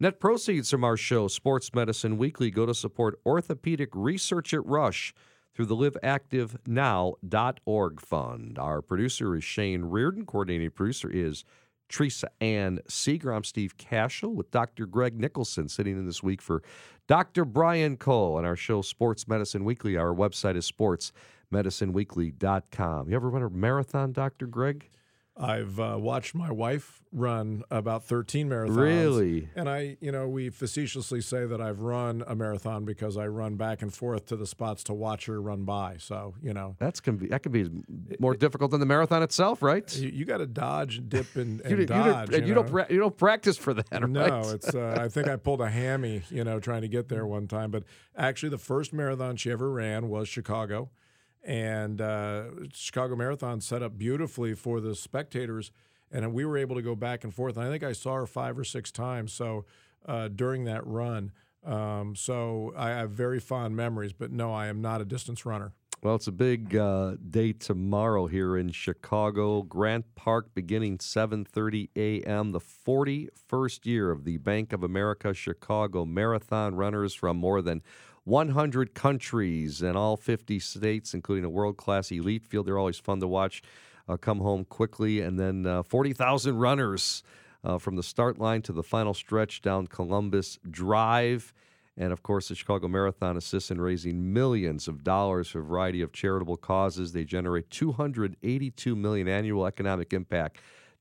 Net proceeds from our show, Sports Medicine Weekly, go to support orthopedic research at Rush through the liveactivenow.org fund. Our producer is Shane Reardon. Coordinating producer is Teresa Ann Seeger. I'm Steve Kashul with Dr. Greg Nicholson sitting in this week for Dr. Brian Cole on our show, Sports Medicine Weekly. Our website is sportsmedicineweekly.com. You ever run a marathon, Dr. Greg? I've uh, watched my wife run about 13 marathons. Really? And I, you know, we facetiously say that I've run a marathon because I run back and forth to the spots to watch her run by. So, you know, That's can be that can be more difficult than the marathon itself, right? you, you got to dodge, dip, and, and You, you dodge. don't, and you, don't pra- you don't practice for that, right? No, it's. Uh, I think I pulled a hammy, you know, trying to get there one time. But actually, the first marathon she ever ran was Chicago, and uh, Chicago Marathon set up beautifully for the spectators, and we were able to go back and forth. And I think I saw her five or six times. So uh, during that run, um, so I have very fond memories. But no, I am not a distance runner. Well, it's a big uh, day tomorrow here in Chicago, Grant Park, beginning 7:30 a.m. The 41st year of the Bank of America Chicago Marathon runners from more than 100 countries and all 50 states, including a world-class elite field. They're always fun to watch. Uh, come home quickly, and then uh, 40,000 runners uh, from the start line to the final stretch down Columbus Drive. And of course, the Chicago Marathon assists in raising millions of dollars for a variety of charitable causes. They generate 282 million annual economic impact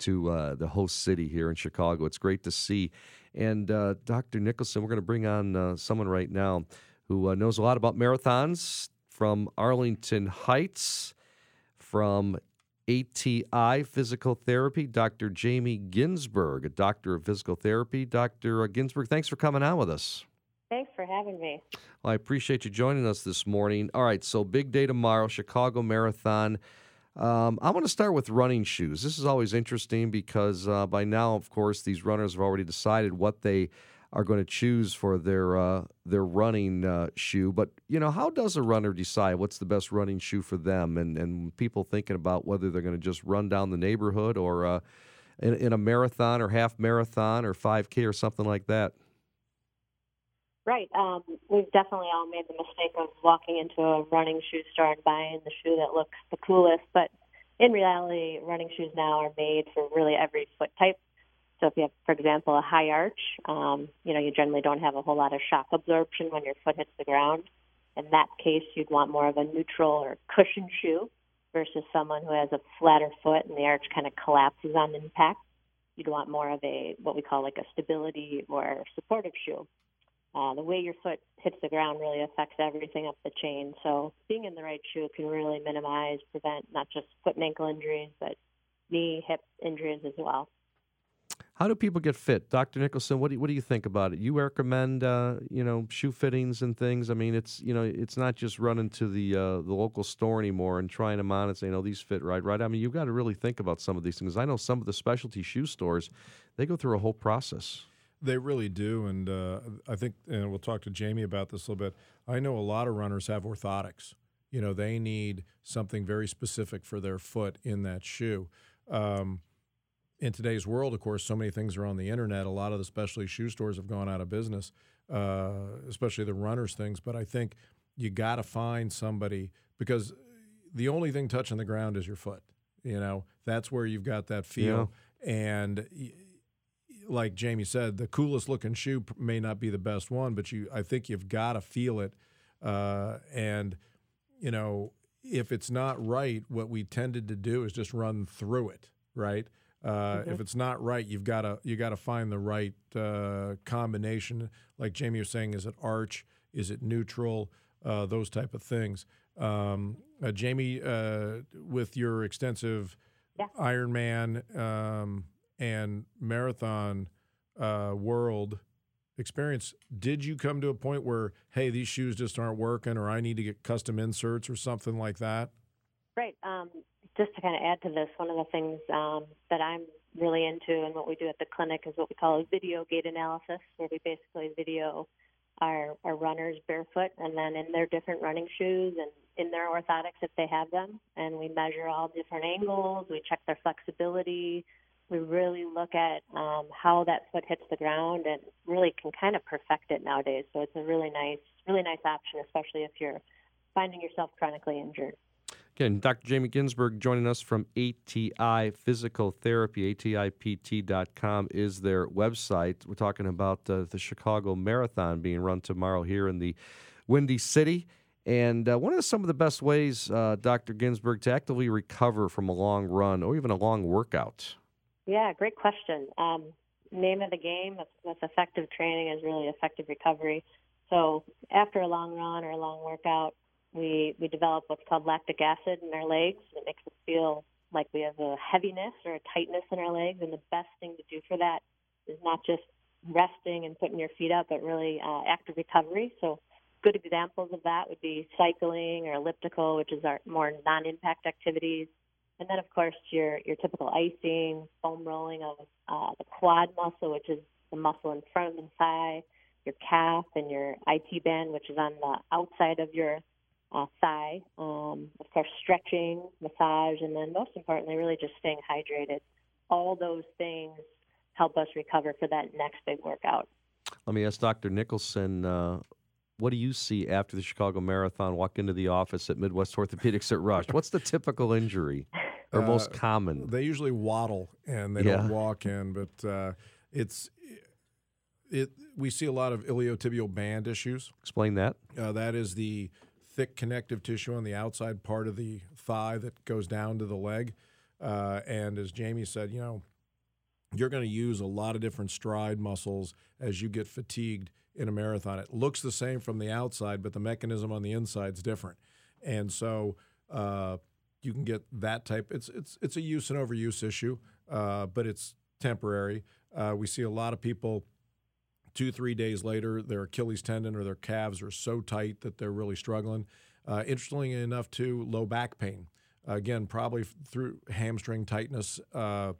to uh, the host city here in Chicago. It's great to see. And uh, Dr. Nicholson, we're going to bring on uh, someone right now who uh, knows a lot about marathons from Arlington Heights, from ATI Physical Therapy, Dr. Jamie Ginsburg, a doctor of physical therapy. Dr. Ginsburg, thanks for coming on with us. Thanks for having me. Well, I appreciate you joining us this morning. All right, so big day tomorrow, Chicago Marathon. Um, I want to start with running shoes. This is always interesting because uh, by now, of course, these runners have already decided what they are going to choose for their uh, their running uh, shoe. But you know, how does a runner decide what's the best running shoe for them? And and people thinking about whether they're going to just run down the neighborhood or uh, in, in a marathon or half marathon or 5K or something like that. Right. Um, we've definitely all made the mistake of walking into a running shoe store and buying the shoe that looks the coolest. But in reality, running shoes now are made for really every foot type. So if you have, for example, a high arch, um, you know, you generally don't have a whole lot of shock absorption when your foot hits the ground. In that case, you'd want more of a neutral or cushion shoe versus someone who has a flatter foot and the arch kind of collapses on impact. You'd want more of a what we call like a stability or supportive shoe. Uh, the way your foot hits the ground really affects everything up the chain. So being in the right shoe can really minimize, prevent not just foot and ankle injuries, but knee, hip injuries as well. How do people get fit, Doctor Nicholson? What do you, what do you think about it? You recommend uh, you know shoe fittings and things. I mean, it's you know it's not just running to the uh, the local store anymore and trying them on and saying, "Oh, these fit right, right." I mean, you've got to really think about some of these things. I know some of the specialty shoe stores, they go through a whole process. They really do, and uh, I think, and we'll talk to Jamie about this a little bit. I know a lot of runners have orthotics. You know, they need something very specific for their foot in that shoe. Um, in today's world, of course, so many things are on the internet. A lot of the specialty shoe stores have gone out of business, uh, especially the runners things. But I think you got to find somebody because the only thing touching the ground is your foot. You know, that's where you've got that feel. And like Jamie said, the coolest looking shoe may not be the best one, but you, I think you've got to feel it. Uh, and you know, if it's not right, what we tended to do is just run through it, right? Uh, If it's not right, you've got to you got to find the right uh, combination. Like Jamie was saying, is it arch? Is it neutral? Uh, those type of things. Um, uh, Jamie, uh, with your extensive Yeah. Ironman um, and marathon uh, world experience, did you come to a point where, hey, these shoes just aren't working, or I need to get custom inserts or something like that? Right. Um, just to kind of add to this, one of the things um, that I'm really into and what we do at the clinic is what we call a video gait analysis, where we basically video our, our runners barefoot and then in their different running shoes and in their orthotics if they have them. And we measure all different angles. We check their flexibility. we really look at um, how that foot hits the ground and really can kind of perfect it nowadays. So it's a really nice, really nice option, especially if you're finding yourself chronically injured. Again, Dr. Jamie Ginsburg joining us from ATI Physical Therapy. ATIPT.com is their website. We're talking about uh, the Chicago Marathon being run tomorrow here in the Windy City. And uh, of are some of the best ways, uh, Dr. Ginsburg, to actively recover from a long run or even a long workout? Yeah, great question. Um, name of the game with, with effective training is really effective recovery. So after a long run or a long workout, we we develop what's called lactic acid in our legs. It makes us feel like we have a heaviness or a tightness in our legs. And the best thing to do for that is not just resting and putting your feet up, but really uh, active recovery. So good examples of that would be cycling or elliptical, which is our more non-impact activities. And then, of course, your your typical icing, foam rolling of uh, the quad muscle, which is the muscle in front of the thigh, your calf, and your IT band, which is on the outside of your uh, thigh. Um, of course, stretching, massage, and then most importantly, really just staying hydrated. All those things help us recover for that next big workout. Let me ask Dr. Nicholson. Uh, what do you see after the Chicago Marathon? Walk into the office at Midwest Orthopedics at Rush. What's the typical injury or uh, most common? They usually waddle and they yeah. don't walk in, but uh, it's it. We see a lot of iliotibial band issues. Explain that. Uh, that is the thick connective tissue on the outside part of the thigh that goes down to the leg. Uh, and as Jamie said, you know, you're going to use a lot of different stride muscles as you get fatigued in a marathon. It looks the same from the outside, but the mechanism on the inside is different. And so uh, you can get that type. It's it's it's a use and overuse issue, uh, but it's temporary. Uh, we see a lot of people two, three days later, their Achilles tendon or their calves are so tight that they're really struggling. Uh, interestingly enough, too, low back pain. Uh, again, probably through hamstring tightness. Uh,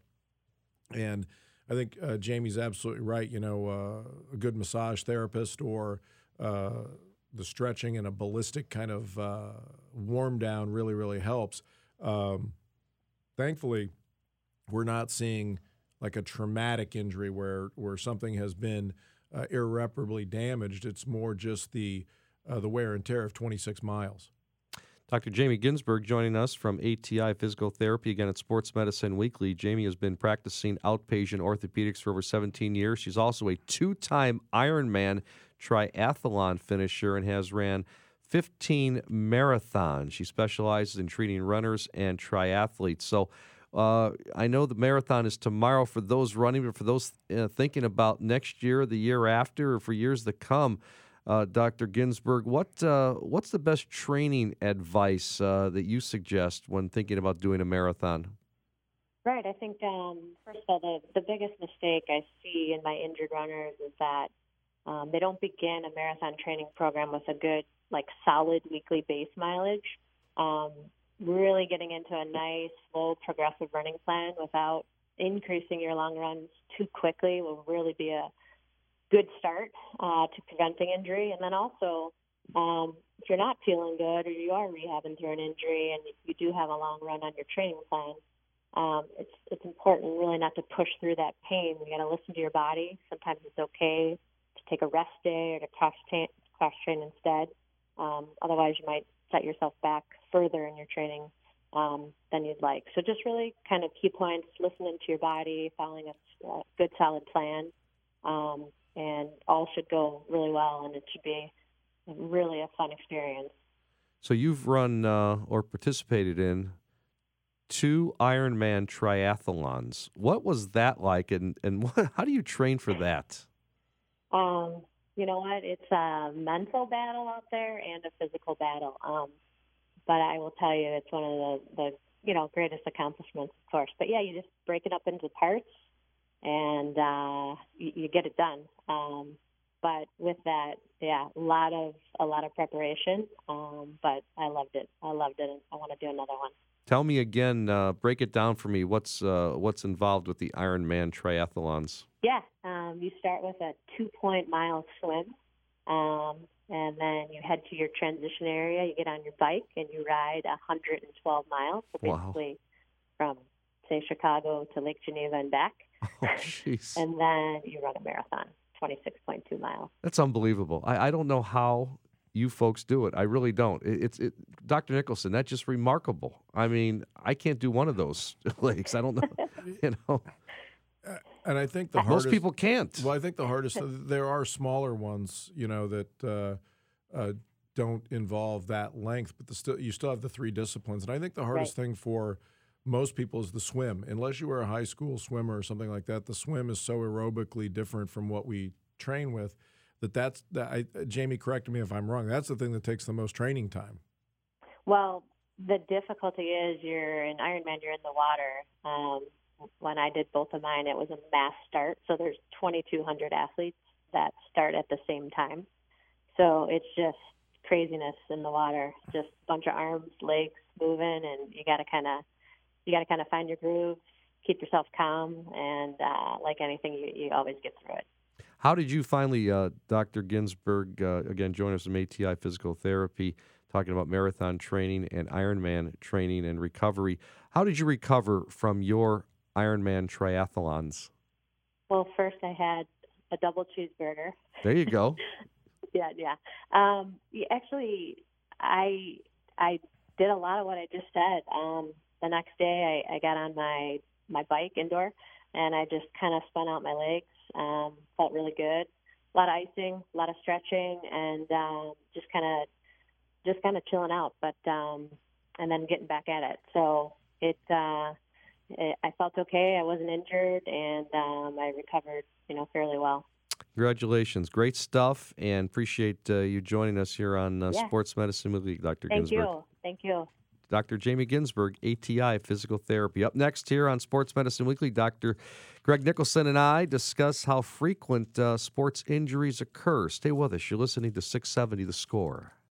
and I think uh, Jamie's absolutely right. You know, uh, a good massage therapist or uh, the stretching and a ballistic kind of warm down really, really helps. Um, thankfully, we're not seeing like a traumatic injury where where something has been uh, irreparably damaged. It's more just the uh, the wear and tear of 26 miles. Dr. Jamie Ginsburg joining us from ATI Physical Therapy again at Sports Medicine Weekly. Jamie has been practicing outpatient orthopedics for over 17 years. She's also a two-time Ironman triathlon finisher and has ran 15 marathons. She specializes in treating runners and triathletes. So uh, I know the marathon is tomorrow for those running, but for those uh, thinking about next year, the year after, or for years to come, uh, Dr. Ginsburg, what uh, what's the best training advice uh, that you suggest when thinking about doing a marathon? Right. I think um, first of all, the the biggest mistake I see in my injured runners is that um, they don't begin a marathon training program with a good, like, solid weekly base mileage. Um, really getting into a nice, slow, progressive running plan without increasing your long runs too quickly will really be a good start uh, to preventing injury. And then also, um, if you're not feeling good or you are rehabbing through an injury and you do have a long run on your training plan, um, it's it's important really not to push through that pain. You got to listen to your body. Sometimes it's okay to take a rest day or to cross train, cross train instead. Um, otherwise, you might set yourself back further in your training um, than you'd like. So just really kind of key points, listening to your body, following a, a good solid plan, um, and all should go really well, and it should be really a fun experience. So you've run uh, or participated in two Ironman triathlons. What was that like, and and what, how do you train for that? Um, you know what? It's a mental battle out there and a physical battle. Um, but I will tell you, it's one of the, the you know greatest accomplishments, of course. But yeah, you just break it up into parts, and uh, you, you get it done. Um, but with that, yeah, a lot of a lot of preparation. Um, but I loved it. I loved it, and I want to do another one. Tell me again. Uh, break it down for me. What's uh, what's involved with the Ironman triathlons? Yeah, um, you start with a two-point mile swim. Um, and then you head to your transition area. You get on your bike and you ride 112 miles. So basically, wow. from say Chicago to Lake Geneva and back, Oh, jeez. and then you run a marathon, 26.2 miles. That's unbelievable. I, I don't know how you folks do it. I really don't. It, it's it, Dr. Nicholson. That's just remarkable. I mean, I can't do one of those lakes. I don't know. You know, And I think the most hardest, people can't. Well, I think the hardest. there are smaller ones, you know, that uh, uh, don't involve that length, but the still you still have the three disciplines. And I think the hardest thing for most people is the swim. Unless you were a high school swimmer or something like that, the swim is so aerobically different from what we train with that that's that. I, Jamie, correct me if I'm wrong. That's the thing that takes the most training time. Well, the difficulty is you're in Ironman, you're in the water. Um, when I did both of mine, it was a mass start. So there's 2,200 athletes that start at the same time. So it's just craziness in the water, just a bunch of arms, legs moving, and you got to kind of you got to kind of find your groove, keep yourself calm, and uh, like anything, you, you always get through it. How did you finally, uh, Dr. Ginsburg, uh, again, join us from ATI Physical Therapy, talking about marathon training and Ironman training and recovery. How did you recover from your Ironman triathlons? Well, first I had a double cheeseburger. There you go. yeah, yeah. Um, actually, I I did a lot of what I just said. Um, the next day, I, I got on my my bike indoor, and I just kind of spun out my legs. Um, felt really good. A lot of icing, a lot of stretching, and um, just kind of just kind of chilling out. But um, and then getting back at it. So it. Uh, it, I felt okay. I wasn't injured, and um, I recovered, you know, fairly well. Congratulations. Great stuff, and appreciate uh, you joining us here on uh, Yeah. Sports Medicine Weekly, Dr. Thank Ginsburg. you. Thank you. Dr. Jamie Ginsburg, ATI Physical Therapy. Up next here on Sports Medicine Weekly, Dr. Greg Nicholson and I discuss how frequent uh, sports injuries occur. Stay with us. You're listening to 670 The Score.